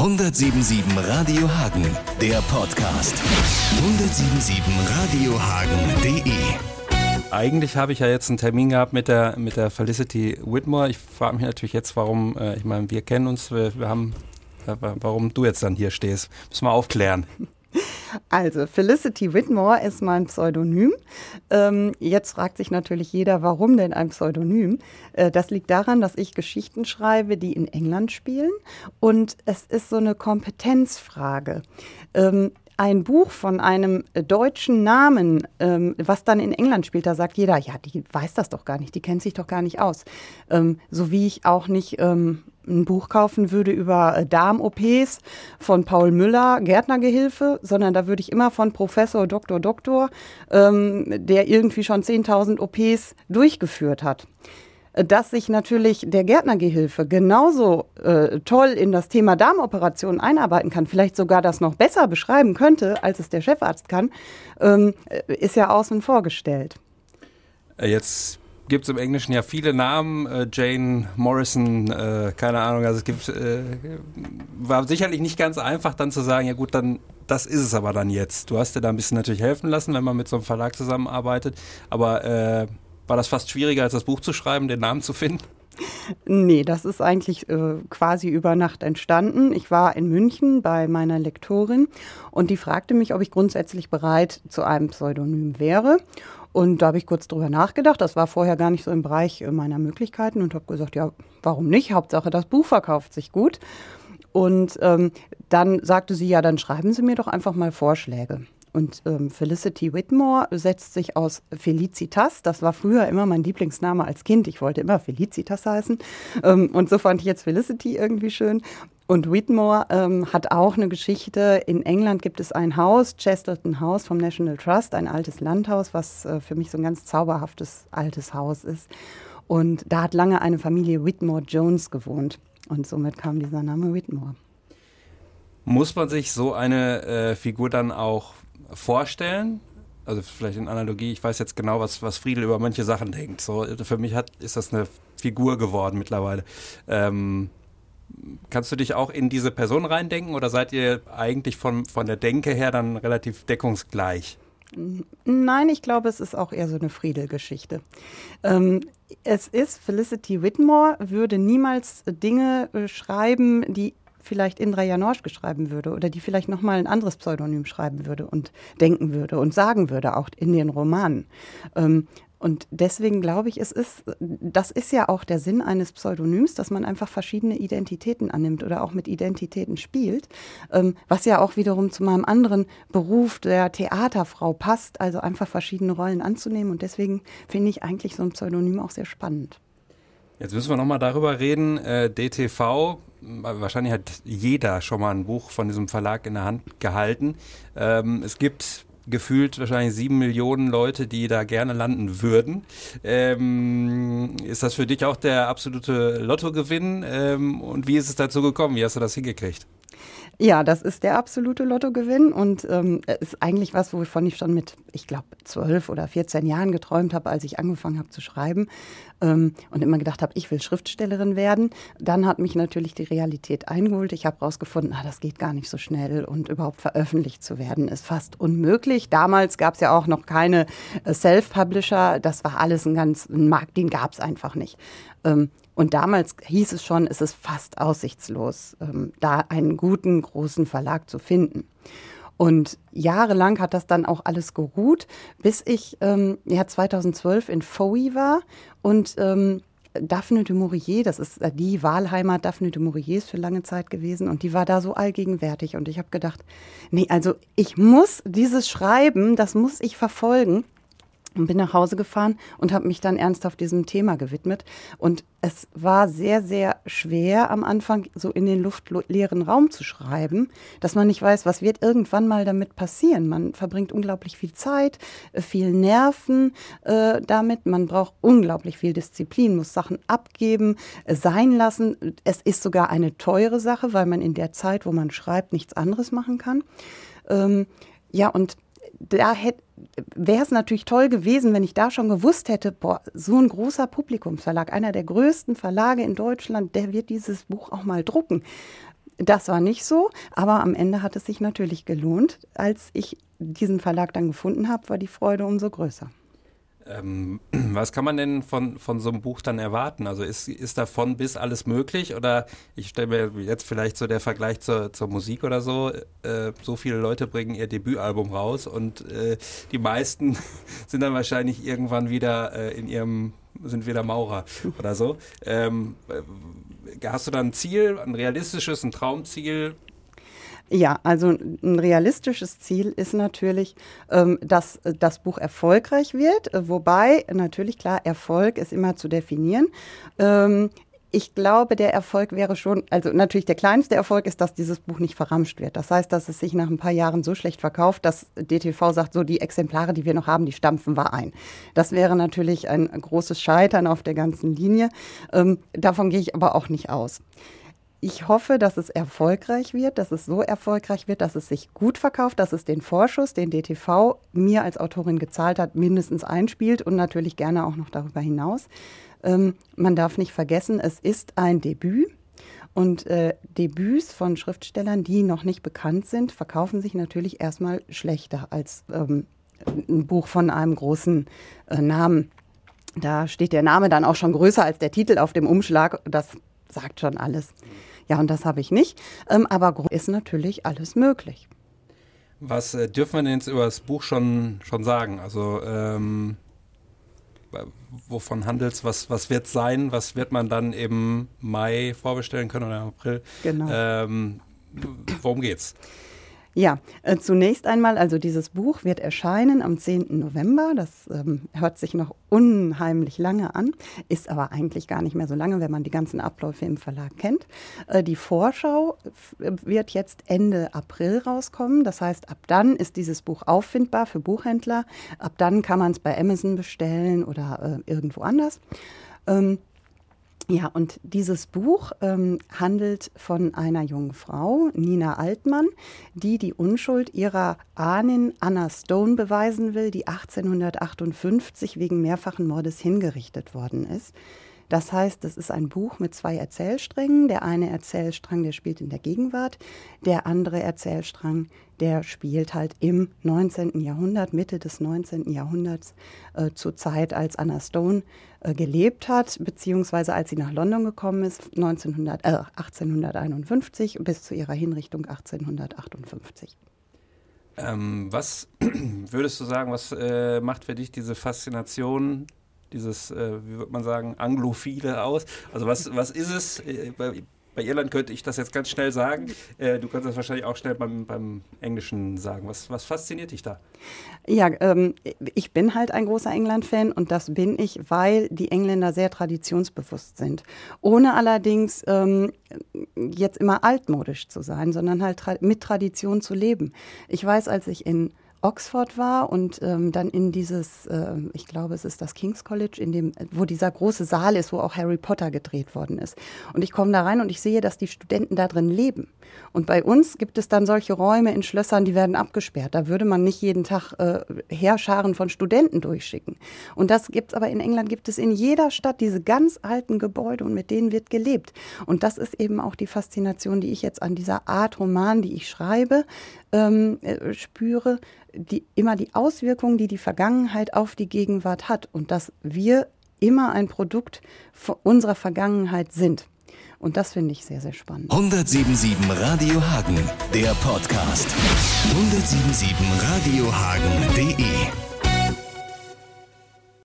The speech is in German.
177 Radio Hagen, der Podcast. 177 radiohagen.de eigentlich habe ich ja jetzt einen Termin gehabt mit der, mit der Felicity Whitmore. Ich frage mich natürlich jetzt, warum, äh, ich meine, wir kennen uns, wir, wir haben, äh, warum du jetzt dann hier stehst. Müssen wir aufklären. Also, Felicity Whitmore ist mein Pseudonym. Ähm, jetzt fragt sich natürlich jeder, warum denn ein Pseudonym? Äh, das liegt daran, dass ich Geschichten schreibe, die in England spielen. Und es ist so eine Kompetenzfrage. Ähm, ein Buch von einem deutschen Namen, ähm, was dann in England spielt, da sagt jeder, ja, die weiß das doch gar nicht, die kennt sich doch gar nicht aus. Ähm, so wie ich auch nicht ähm, ein Buch kaufen würde über äh, Darm-OPs von Paul Müller, Gärtnergehilfe, sondern da würde ich immer von Professor Dr. Doktor, ähm, der irgendwie schon 10.000 OPs durchgeführt hat dass sich natürlich der Gärtnergehilfe genauso äh, toll in das Thema Darmoperationen einarbeiten kann, vielleicht sogar das noch besser beschreiben könnte, als es der Chefarzt kann, ähm, äh, ist ja außen vorgestellt. Äh, jetzt gibt es im Englischen ja viele Namen, äh, Jane Morrison, äh, keine Ahnung, also es gibt, äh, war sicherlich nicht ganz einfach dann zu sagen, ja gut, dann das ist es aber dann jetzt. Du hast dir da ein bisschen natürlich helfen lassen, wenn man mit so einem Verlag zusammenarbeitet, aber war das fast schwieriger, als das Buch zu schreiben, den Namen zu finden? Nee, das ist eigentlich äh, quasi über Nacht entstanden. Ich war in München bei meiner Lektorin und die fragte mich, ob ich grundsätzlich bereit zu einem Pseudonym wäre. Und da habe ich kurz drüber nachgedacht. Das war vorher gar nicht so im Bereich äh, meiner Möglichkeiten und habe gesagt, ja, warum nicht? Hauptsache, das Buch verkauft sich gut. Und ähm, dann sagte sie, ja, dann schreiben Sie mir doch einfach mal Vorschläge. Und ähm, Felicity Whitmore setzt sich aus Felicitas. Das war früher immer mein Lieblingsname als Kind. Ich wollte immer Felicitas heißen. Ähm, und so fand ich jetzt Felicity irgendwie schön. Und Whitmore ähm, hat auch eine Geschichte. In England gibt es ein Haus, Chesterton House vom National Trust, ein altes Landhaus, was äh, für mich so ein ganz zauberhaftes altes Haus ist. Und da hat lange eine Familie Whitmore Jones gewohnt. Und somit kam dieser Name Whitmore. Muss man sich so eine äh, Figur dann auch vorstellen. Also vielleicht in Analogie, ich weiß jetzt genau, was, was Friedel über manche Sachen denkt. So, für mich hat, ist das eine Figur geworden mittlerweile. Ähm, kannst du dich auch in diese Person reindenken oder seid ihr eigentlich von, von der Denke her dann relativ deckungsgleich? Nein, ich glaube, es ist auch eher so eine Friedel-Geschichte. Ähm, es ist, Felicity Whitmore würde niemals Dinge äh, schreiben, die vielleicht Indra Janoschke schreiben würde oder die vielleicht nochmal ein anderes Pseudonym schreiben würde und denken würde und sagen würde, auch in den Romanen. Ähm, und deswegen glaube ich, es ist, das ist ja auch der Sinn eines Pseudonyms, dass man einfach verschiedene Identitäten annimmt oder auch mit Identitäten spielt, ähm, was ja auch wiederum zu meinem anderen Beruf der Theaterfrau passt, also einfach verschiedene Rollen anzunehmen. Und deswegen finde ich eigentlich so ein Pseudonym auch sehr spannend. Jetzt müssen wir nochmal darüber reden. Äh, DTV, wahrscheinlich hat jeder schon mal ein Buch von diesem Verlag in der Hand gehalten. Ähm, es gibt gefühlt wahrscheinlich sieben Millionen Leute, die da gerne landen würden. Ähm, ist das für dich auch der absolute Lottogewinn? Ähm, und wie ist es dazu gekommen? Wie hast du das hingekriegt? Ja, das ist der absolute Lottogewinn und ähm, ist eigentlich was, wovon ich schon mit, ich glaube, zwölf oder 14 Jahren geträumt habe, als ich angefangen habe zu schreiben ähm, und immer gedacht habe, ich will Schriftstellerin werden. Dann hat mich natürlich die Realität eingeholt. Ich habe herausgefunden, ah, das geht gar nicht so schnell und überhaupt veröffentlicht zu werden ist fast unmöglich. Damals gab es ja auch noch keine äh, Self-Publisher. Das war alles ein ganz ein Markt, den gab es einfach nicht. Ähm, und damals hieß es schon, es ist fast aussichtslos, ähm, da einen guten, großen Verlag zu finden. Und jahrelang hat das dann auch alles geruht, bis ich ähm, ja, 2012 in Foey war. Und ähm, Daphne de Maurier, das ist äh, die Wahlheimat Daphne de Mauriers für lange Zeit gewesen. Und die war da so allgegenwärtig. Und ich habe gedacht, nee, also ich muss dieses Schreiben, das muss ich verfolgen und bin nach Hause gefahren und habe mich dann ernsthaft diesem Thema gewidmet. Und es war sehr, sehr schwer am Anfang so in den luftleeren Raum zu schreiben, dass man nicht weiß, was wird irgendwann mal damit passieren. Man verbringt unglaublich viel Zeit, äh, viel Nerven äh, damit. Man braucht unglaublich viel Disziplin, muss Sachen abgeben, äh, sein lassen. Es ist sogar eine teure Sache, weil man in der Zeit, wo man schreibt, nichts anderes machen kann. Ähm, ja, und da wäre es natürlich toll gewesen, wenn ich da schon gewusst hätte, boah, so ein großer Publikumsverlag, einer der größten Verlage in Deutschland, der wird dieses Buch auch mal drucken. Das war nicht so, aber am Ende hat es sich natürlich gelohnt. Als ich diesen Verlag dann gefunden habe, war die Freude umso größer. Ähm, was kann man denn von, von so einem Buch dann erwarten? Also ist, ist davon bis alles möglich? Oder ich stelle mir jetzt vielleicht so der Vergleich zur, zur Musik oder so. Äh, so viele Leute bringen ihr Debütalbum raus und äh, die meisten sind dann wahrscheinlich irgendwann wieder äh, in ihrem, sind wieder Maurer oder so. Ähm, äh, hast du da ein Ziel, ein realistisches, ein Traumziel? Ja, also ein realistisches Ziel ist natürlich, ähm, dass das Buch erfolgreich wird, äh, wobei natürlich klar, Erfolg ist immer zu definieren. Ähm, ich glaube, der Erfolg wäre schon, also natürlich der kleinste Erfolg ist, dass dieses Buch nicht verramscht wird. Das heißt, dass es sich nach ein paar Jahren so schlecht verkauft, dass DTV sagt, so die Exemplare, die wir noch haben, die stampfen wir ein. Das wäre natürlich ein großes Scheitern auf der ganzen Linie. Ähm, davon gehe ich aber auch nicht aus ich hoffe, dass es erfolgreich wird, dass es so erfolgreich wird, dass es sich gut verkauft, dass es den Vorschuss, den DTV mir als Autorin gezahlt hat, mindestens einspielt und natürlich gerne auch noch darüber hinaus. Ähm, man darf nicht vergessen, es ist ein Debüt. Und äh, Debüts von Schriftstellern, die noch nicht bekannt sind, verkaufen sich natürlich erstmal schlechter als ähm, ein Buch von einem großen äh, Namen. Da steht der Name dann auch schon größer als der Titel auf dem Umschlag. Das sagt schon alles. Ja, und das habe ich nicht. Ähm, aber ist natürlich alles möglich. Was äh, dürfen wir denn jetzt über das Buch schon, schon sagen? Also, ähm, wovon handelt es? Was, was wird sein? Was wird man dann im Mai vorbestellen können oder im April? Genau. Ähm, worum geht's? Ja, äh, zunächst einmal, also dieses Buch wird erscheinen am 10. November. Das ähm, hört sich noch unheimlich lange an, ist aber eigentlich gar nicht mehr so lange, wenn man die ganzen Abläufe im Verlag kennt. Äh, die Vorschau wird jetzt Ende April rauskommen. Das heißt, ab dann ist dieses Buch auffindbar für Buchhändler. Ab dann kann man es bei Amazon bestellen oder äh, irgendwo anders. Ähm, ja, und dieses Buch ähm, handelt von einer jungen Frau, Nina Altmann, die die Unschuld ihrer Ahnin Anna Stone beweisen will, die 1858 wegen mehrfachen Mordes hingerichtet worden ist. Das heißt, es ist ein Buch mit zwei Erzählsträngen. Der eine Erzählstrang, der spielt in der Gegenwart. Der andere Erzählstrang, der spielt halt im 19. Jahrhundert, Mitte des 19. Jahrhunderts, äh, zur Zeit, als Anna Stone äh, gelebt hat, beziehungsweise als sie nach London gekommen ist, 1900, äh, 1851 bis zu ihrer Hinrichtung 1858. Ähm, was würdest du sagen, was äh, macht für dich diese Faszination dieses, äh, wie würde man sagen, Anglophile aus? Also was, was ist es? Äh, bei, bei, Irland könnte ich das jetzt ganz schnell sagen. Äh, du kannst das wahrscheinlich auch schnell beim, beim Englischen sagen. Was, was fasziniert dich da? Ja, ähm, ich bin halt ein großer England-Fan und das bin ich, weil die Engländer sehr traditionsbewusst sind. Ohne allerdings ähm, jetzt immer altmodisch zu sein, sondern halt tra mit Tradition zu leben. Ich weiß, als ich in Oxford war und ähm, dann in dieses, äh, ich glaube, es ist das King's College, in dem, wo dieser große Saal ist, wo auch Harry Potter gedreht worden ist. Und ich komme da rein und ich sehe, dass die Studenten da drin leben. Und bei uns gibt es dann solche Räume in Schlössern, die werden abgesperrt. Da würde man nicht jeden Tag äh, Heerscharen von Studenten durchschicken. Und das gibt's aber in England gibt es in jeder Stadt diese ganz alten Gebäude und mit denen wird gelebt. Und das ist eben auch die Faszination, die ich jetzt an dieser Art Roman, die ich schreibe, ähm, äh, spüre, die, immer die Auswirkungen, die die Vergangenheit auf die Gegenwart hat und dass wir immer ein Produkt unserer Vergangenheit sind. Und das finde ich sehr, sehr spannend. 177 Radio Hagen, der Podcast. 177 radiohagen.de